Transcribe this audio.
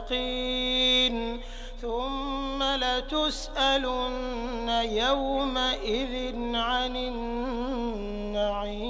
اليقين ثم لتسألن يومئذ عن النعيم.